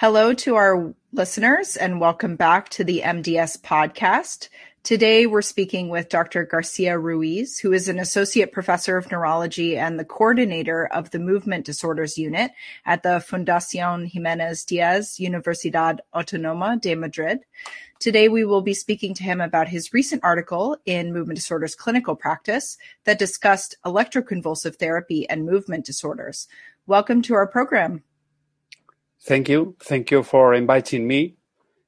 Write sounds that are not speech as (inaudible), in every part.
Hello to our listeners and welcome back to the MDS podcast. Today we're speaking with Dr. Garcia Ruiz, who is an associate professor of neurology and the coordinator of the movement disorders unit at the Fundación Jiménez Díaz Universidad Autónoma de Madrid. Today we will be speaking to him about his recent article in Movement Disorders Clinical Practice that discussed electroconvulsive therapy and movement disorders. Welcome to our program. Thank you. Thank you for inviting me.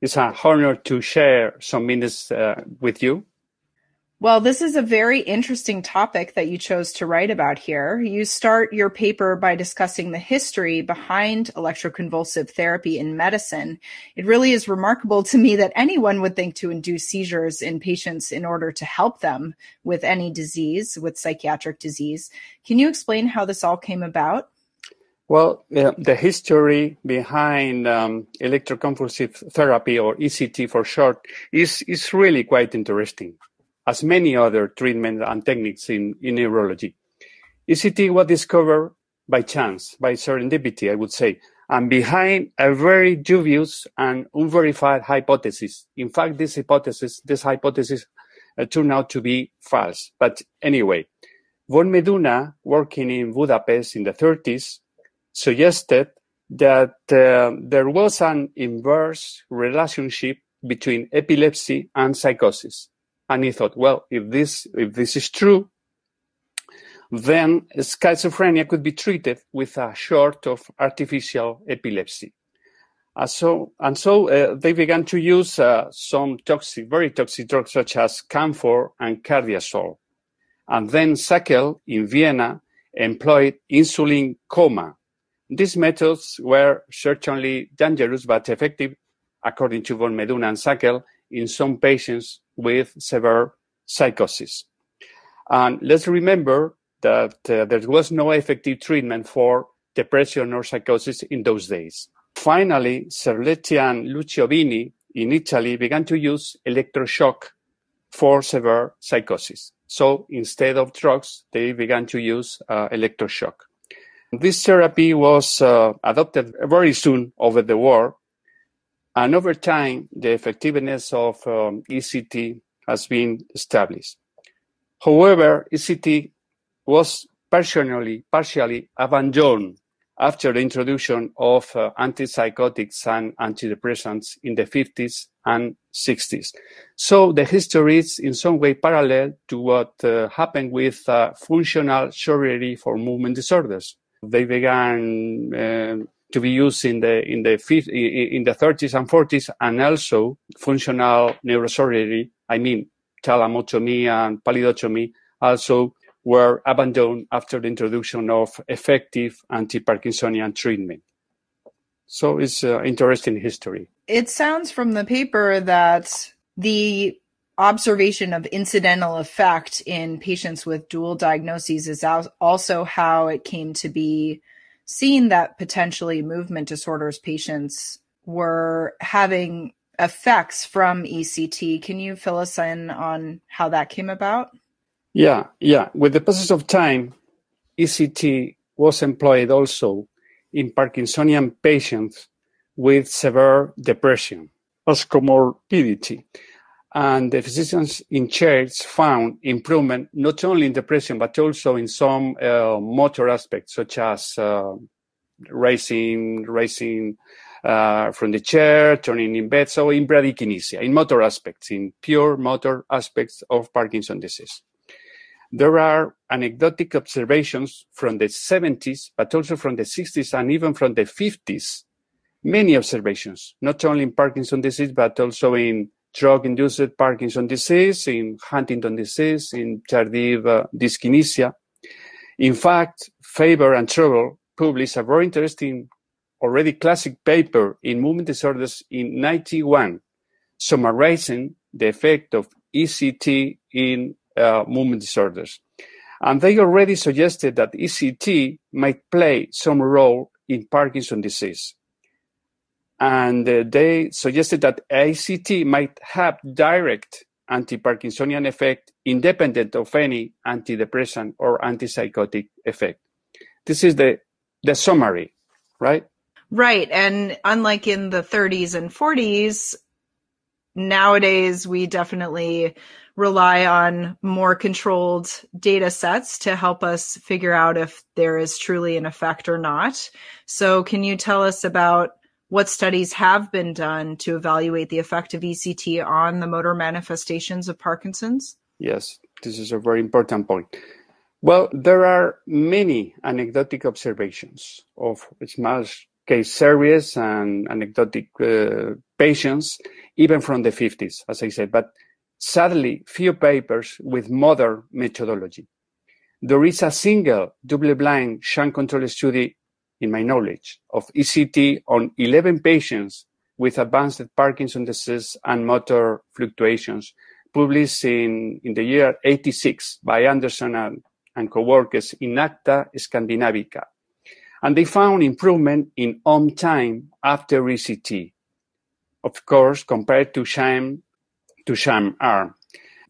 It's an honor to share some minutes uh, with you. Well, this is a very interesting topic that you chose to write about here. You start your paper by discussing the history behind electroconvulsive therapy in medicine. It really is remarkable to me that anyone would think to induce seizures in patients in order to help them with any disease, with psychiatric disease. Can you explain how this all came about? Well, the history behind um, electroconvulsive therapy, or ECT for short, is, is really quite interesting, as many other treatments and techniques in, in neurology. ECT was discovered by chance, by serendipity, I would say, and behind a very dubious and unverified hypothesis. In fact, this hypothesis, this hypothesis uh, turned out to be false. But anyway, von Meduna, working in Budapest in the 30s, suggested that uh, there was an inverse relationship between epilepsy and psychosis. And he thought, well, if this, if this is true, then schizophrenia could be treated with a sort of artificial epilepsy. Uh, so, and so uh, they began to use uh, some toxic, very toxic drugs such as camphor and cardiazol. And then Sakel in Vienna employed insulin coma these methods were certainly dangerous but effective, according to von Meduna and Sakel, in some patients with severe psychosis. And let's remember that uh, there was no effective treatment for depression or psychosis in those days. Finally, Cerletti and Lucio Bini in Italy began to use electroshock for severe psychosis. So instead of drugs, they began to use uh, electroshock. This therapy was uh, adopted very soon over the war, and over time, the effectiveness of um, ECT has been established. However, ECT was partially, partially abandoned after the introduction of uh, antipsychotics and antidepressants in the 50s and 60s. So the history is in some way parallel to what uh, happened with uh, functional surgery for movement disorders. They began uh, to be used in the in the in the 30s and 40s, and also functional neurosurgery. I mean, thalamotomy and pallidotomy also were abandoned after the introduction of effective anti-Parkinsonian treatment. So it's uh, interesting history. It sounds from the paper that the observation of incidental effect in patients with dual diagnoses is also how it came to be seen that potentially movement disorders patients were having effects from ECT. Can you fill us in on how that came about? Yeah, yeah. With the passage of time, ECT was employed also in Parkinsonian patients with severe depression as comorbidity. And the physicians in charge found improvement not only in depression, but also in some uh, motor aspects, such as uh, raising, raising uh, from the chair, turning in bed. So in bradykinesia, in motor aspects, in pure motor aspects of Parkinson's disease. There are anecdotic observations from the 70s, but also from the 60s and even from the 50s. Many observations, not only in Parkinson's disease, but also in drug-induced Parkinson disease, in Huntington disease, in tardive uh, dyskinesia. In fact, Faber and Trimble published a very interesting, already classic paper in movement disorders in 91, summarizing the effect of ECT in uh, movement disorders. And they already suggested that ECT might play some role in Parkinson disease and uh, they suggested that ECT might have direct anti-Parkinsonian effect independent of any antidepressant or antipsychotic effect. This is the, the summary, right? Right. And unlike in the 30s and 40s, nowadays we definitely rely on more controlled data sets to help us figure out if there is truly an effect or not. So, can you tell us about what studies have been done to evaluate the effect of ECT on the motor manifestations of Parkinson's? Yes, this is a very important point. Well, there are many anecdotic observations of small case series and anecdotic uh, patients, even from the 50s, as I said, but sadly, few papers with modern methodology. There is a single double-blind sham control study, in my knowledge, of ECT on 11 patients with advanced Parkinson's disease and motor fluctuations, published in, in the year 86 by Andersen and, and co-workers in Acta Scandinavica and they found improvement in on time after ECT, of course, compared to sham to sham arm.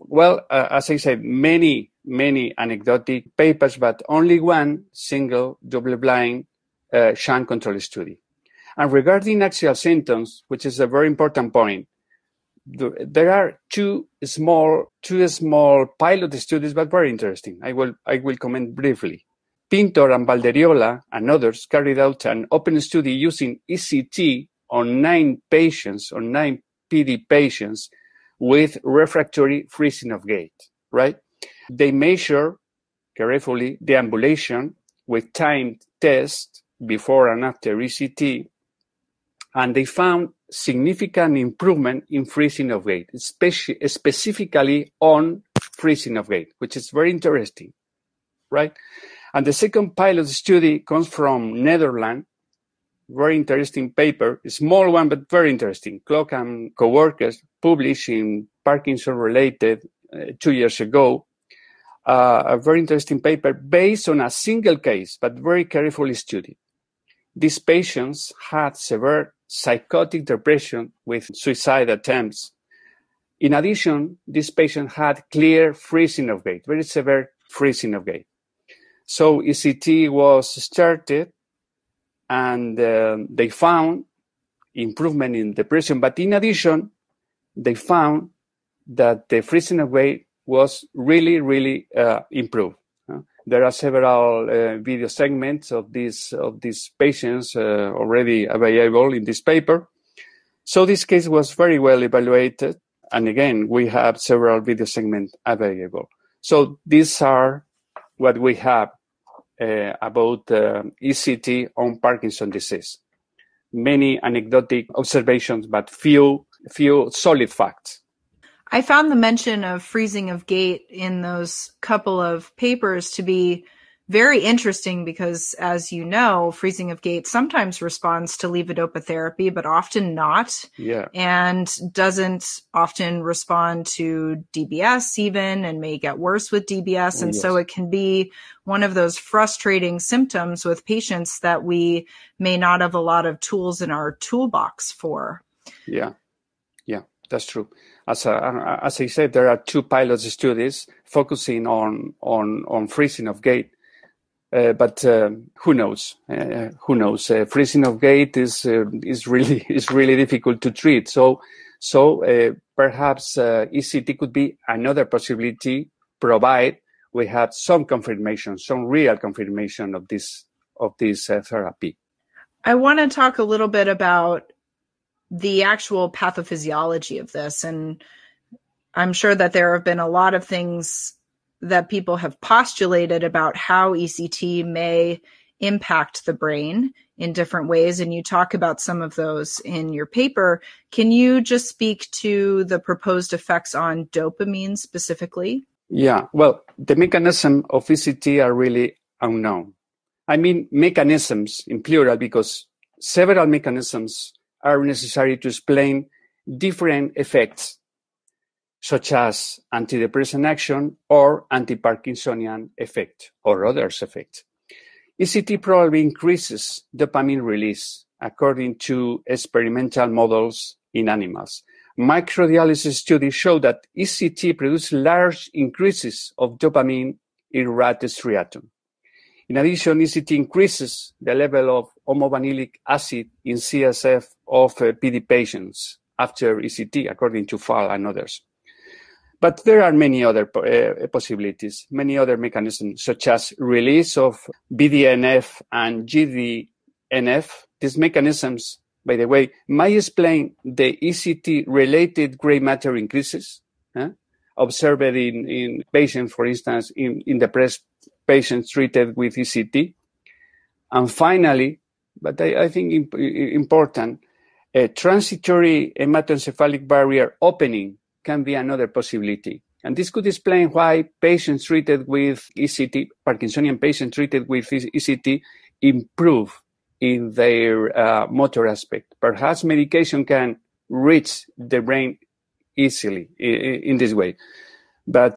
Well, uh, as I said, many many anecdotic papers, but only one single double-blind uh, sham control study. And regarding axial symptoms, which is a very important point, there are two small two small pilot studies, but very interesting. I will I will comment briefly. Pintor and Valldeoriola and others carried out an open study using ECT on nine patients, on nine PD patients with refractory freezing of gait, right? They measure carefully the ambulation with timed tests before and after ECT, and they found significant improvement in freezing of gait, especially, specifically on freezing of gait, which is very interesting, right? And the second pilot study comes from Netherlands. Very interesting paper, a small one, but very interesting. Klok and co-workers published in Parkinson related uh, two years ago. Uh, a very interesting paper based on a single case, but very carefully studied. These patients had severe psychotic depression with suicide attempts. In addition, this patient had clear freezing of gait, very severe freezing of gait. So ECT was started and uh, they found improvement in depression. But in addition, they found that the freezing away was really, really uh, improved. There are several uh, video segments of these of these patients uh, already available in this paper. So this case was very well evaluated, and again, we have several video segments available. So these are what we have uh, about uh, ECT on Parkinson disease. Many anecdotic observations, but few few solid facts. I found the mention of freezing of gait in those couple of papers to be very interesting because, as you know, freezing of gait sometimes responds to levodopa therapy, but often not. Yeah. And doesn't often respond to DBS even and may get worse with DBS. And yes. so it can be one of those frustrating symptoms with patients that we may not have a lot of tools in our toolbox for. Yeah. That's true. As, as I said, there are two pilot studies focusing on, on, on freezing of gait uh, but uh, who knows? Uh, who knows? Uh, freezing of gait is uh, is really (laughs) is really difficult to treat. So so uh, perhaps ECT could be another possibility, provide we have some confirmation, some real confirmation of this of this therapy. I want to talk a little bit about the actual pathophysiology of this, and I'm sure that there have been a lot of things that people have postulated about how ECT may impact the brain in different ways. And you talk about some of those in your paper. Can you just speak to the proposed effects on dopamine specifically? Yeah, well, the mechanism of ECT are really unknown. I mean, mechanisms in plural because several mechanisms are necessary to explain different effects such as antidepressant action or anti-Parkinsonian effect or others effects. ECT probably increases dopamine release according to experimental models in animals. Microdialysis studies show that ECT produces large increases of dopamine in rat striatum. In addition, ECT increases the level of homovanillic acid in CSF of uh, PD patients after ECT, according to Fall and others. But there are many other uh, possibilities, many other mechanisms, such as release of BDNF and GDNF. These mechanisms, by the way, might explain the ECT related gray matter increases observed in, in patients, for instance, in, in depressed patients treated with ECT. And finally, but I, I think imp- important, a transitory hematoencephalic barrier opening can be another possibility. And this could explain why patients treated with ECT, Parkinsonian patients treated with ECT, improve in their uh, motor aspect. Perhaps medication can reach the brain easily in, in this way. But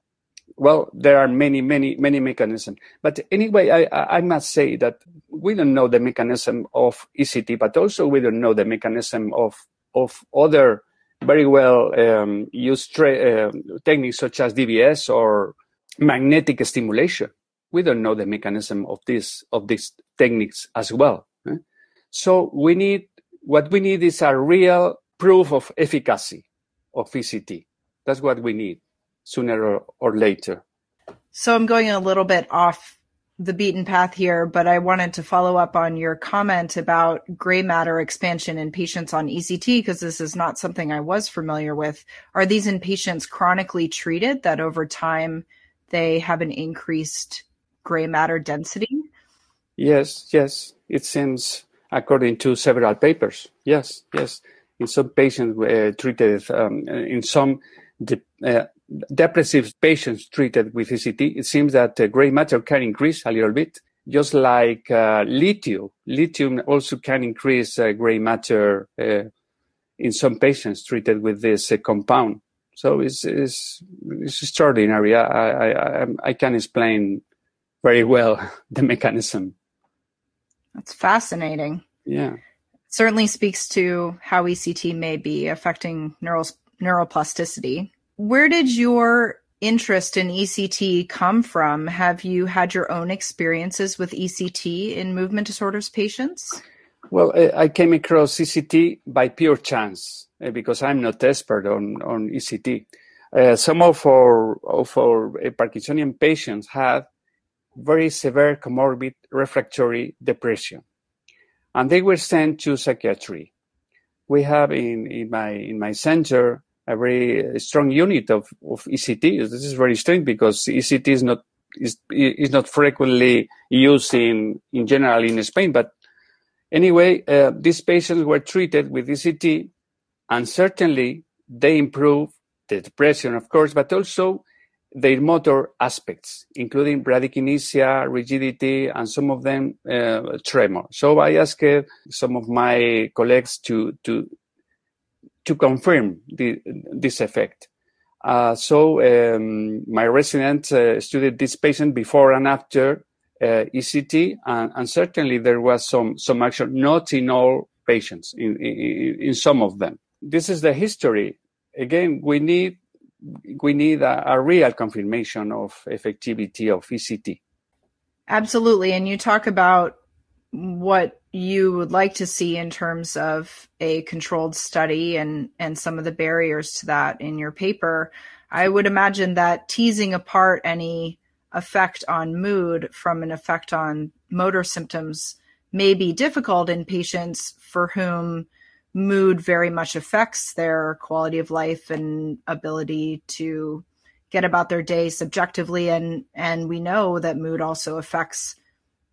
well, there are many, many, many mechanisms. But anyway, I, I must say that we don't know the mechanism of ECT, but also we don't know the mechanism of of other very well um, used uh, techniques such as DBS or magnetic stimulation. We don't know the mechanism of this of these techniques as well. Eh? So we need what we need is a real proof of efficacy of ECT. That's what we need sooner or, or later. So I'm going a little bit off the beaten path here, but I wanted to follow up on your comment about gray matter expansion in patients on ECT because this is not something I was familiar with. Are these in patients chronically treated that over time they have an increased gray matter density? Yes, yes. It seems according to several papers. Yes, yes. In some patients uh, treated, um, in some de- uh, depressive patients treated with ECT, it seems that uh, gray matter can increase a little bit, just like uh, lithium. Lithium also can increase uh, gray matter uh, in some patients treated with this uh, compound. So it's, it's, it's extraordinary. I, I, I, I can explain very well (laughs) the mechanism. That's fascinating. Yeah. Certainly speaks to how ECT may be affecting neural, neuroplasticity where did your interest in ECT come from? Have you had your own experiences with ECT in movement disorders patients? Well, I came across ECT by pure chance eh, because I'm not expert on, on ECT. Uh, some of our, of our uh, Parkinsonian patients had very severe comorbid refractory depression, and they were sent to psychiatry. We have in, in my in my center a very strong unit of, of ECT. This is very strange because ECT is not is is not frequently used in in general in Spain. But anyway, uh, these patients were treated with ECT, and certainly they improve the depression, of course, but also their motor aspects, including bradykinesia, rigidity, and some of them uh, tremor. So I asked some of my colleagues to to to confirm the, this effect. Uh, so um, my resident uh, studied this patient before and after uh, ECT, and, and, certainly there was some some action, not in all patients, in, in, in some of them. This is the history. Again, we need we need a, a real confirmation of effectivity of ECT. Absolutely, and you talk about what you would like to see in terms of a controlled study and and some of the barriers to that in your paper i would imagine that teasing apart any effect on mood from an effect on motor symptoms may be difficult in patients for whom mood very much affects their quality of life and ability to get about their day subjectively. And and we know that mood also affects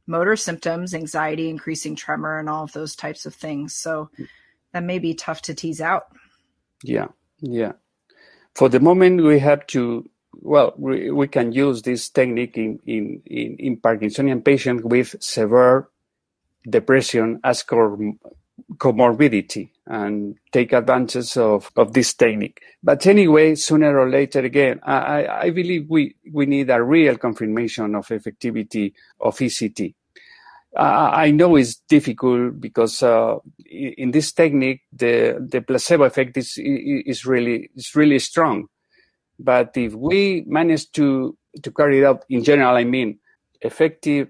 motor symptoms, anxiety, increasing tremor, and all of those types of things. So that may be tough to tease out. Yeah, yeah. For the moment, we have to. Well, we, we can use this technique in, in, in, in Parkinsonian patients with severe depression as comorbidity and take advantage of, of this technique. But anyway, sooner or later, again, I, I believe we, we need a real confirmation of effectivity of ECT. I know it's difficult because uh, in this technique, the, the placebo effect is, is really, is really strong. But if we manage to, to carry it out in general, I mean, effective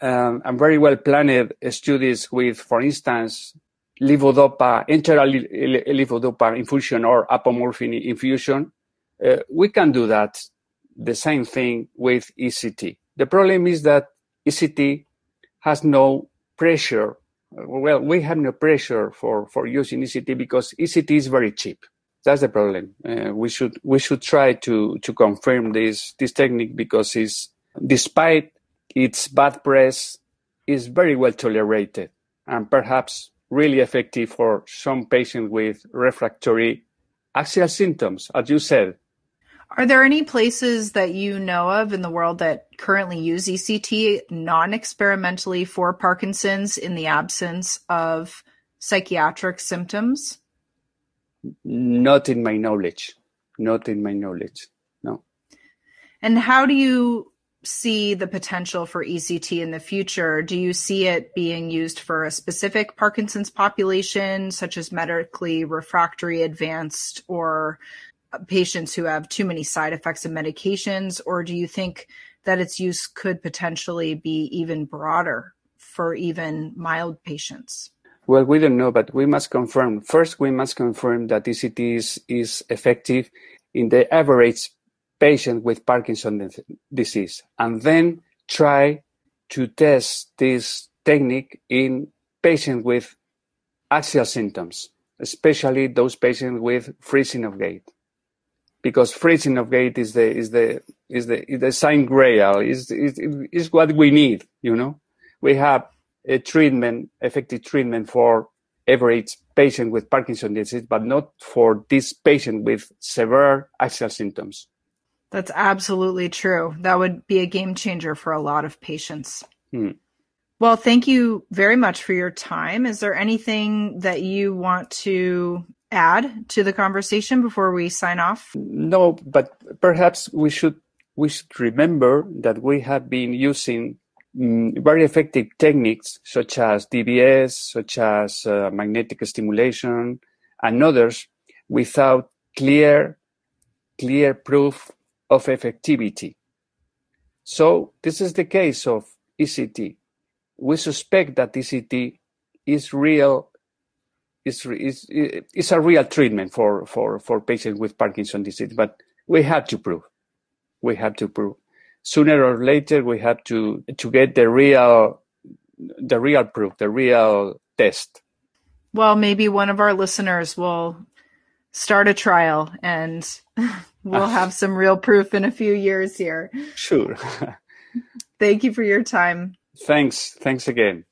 um, and very well planned studies with, for instance, levodopa, enteral levodopa infusion or apomorphine infusion, uh, we can do that the same thing with ECT. The problem is that ECT has no pressure. Well, we have no pressure for, for using ECT because ECT is very cheap. That's the problem. Uh, we should we should try to to confirm this this technique because it's despite its bad press, is very well tolerated and perhaps really effective for some patients with refractory axial symptoms, as you said. Are there any places that you know of in the world that currently use ECT non experimentally for Parkinson's in the absence of psychiatric symptoms? Not in my knowledge. Not in my knowledge. No. And how do you see the potential for ECT in the future? Do you see it being used for a specific Parkinson's population, such as medically refractory advanced or uh, patients who have too many side effects of medications? Or do you think that its use could potentially be even broader for even mild patients? Well, we don't know, but we must confirm. First, we must confirm that ECT is, is effective in the average patient with Parkinson's disease, and then try to test this technique in patients with axial symptoms, especially those patients with freezing of gait. Because freezing of gait is the is the is the is the sign grail, uh, is, is is what we need, you know. We have a treatment, effective treatment for every patient with Parkinson's disease, but not for this patient with severe axial symptoms. That's absolutely true. That would be a game changer for a lot of patients. Hmm. Well, thank you very much for your time. Is there anything that you want to add to the conversation before we sign off? No, but perhaps we should we should remember that we have been using um, very effective techniques such as DBS, such as uh, magnetic stimulation, and others without clear clear proof of effectivity. So this is the case of ECT. We suspect that ECT is real is, a real treatment for, for, for patients with Parkinson's disease, but we have to prove. We have to prove. Sooner or later, we have to, to get the real, the real proof, the real test. Well, maybe one of our listeners will start a trial and (laughs) we'll have some real proof in a few years here. Sure. (laughs) Thank you for your time. Thanks. Thanks again.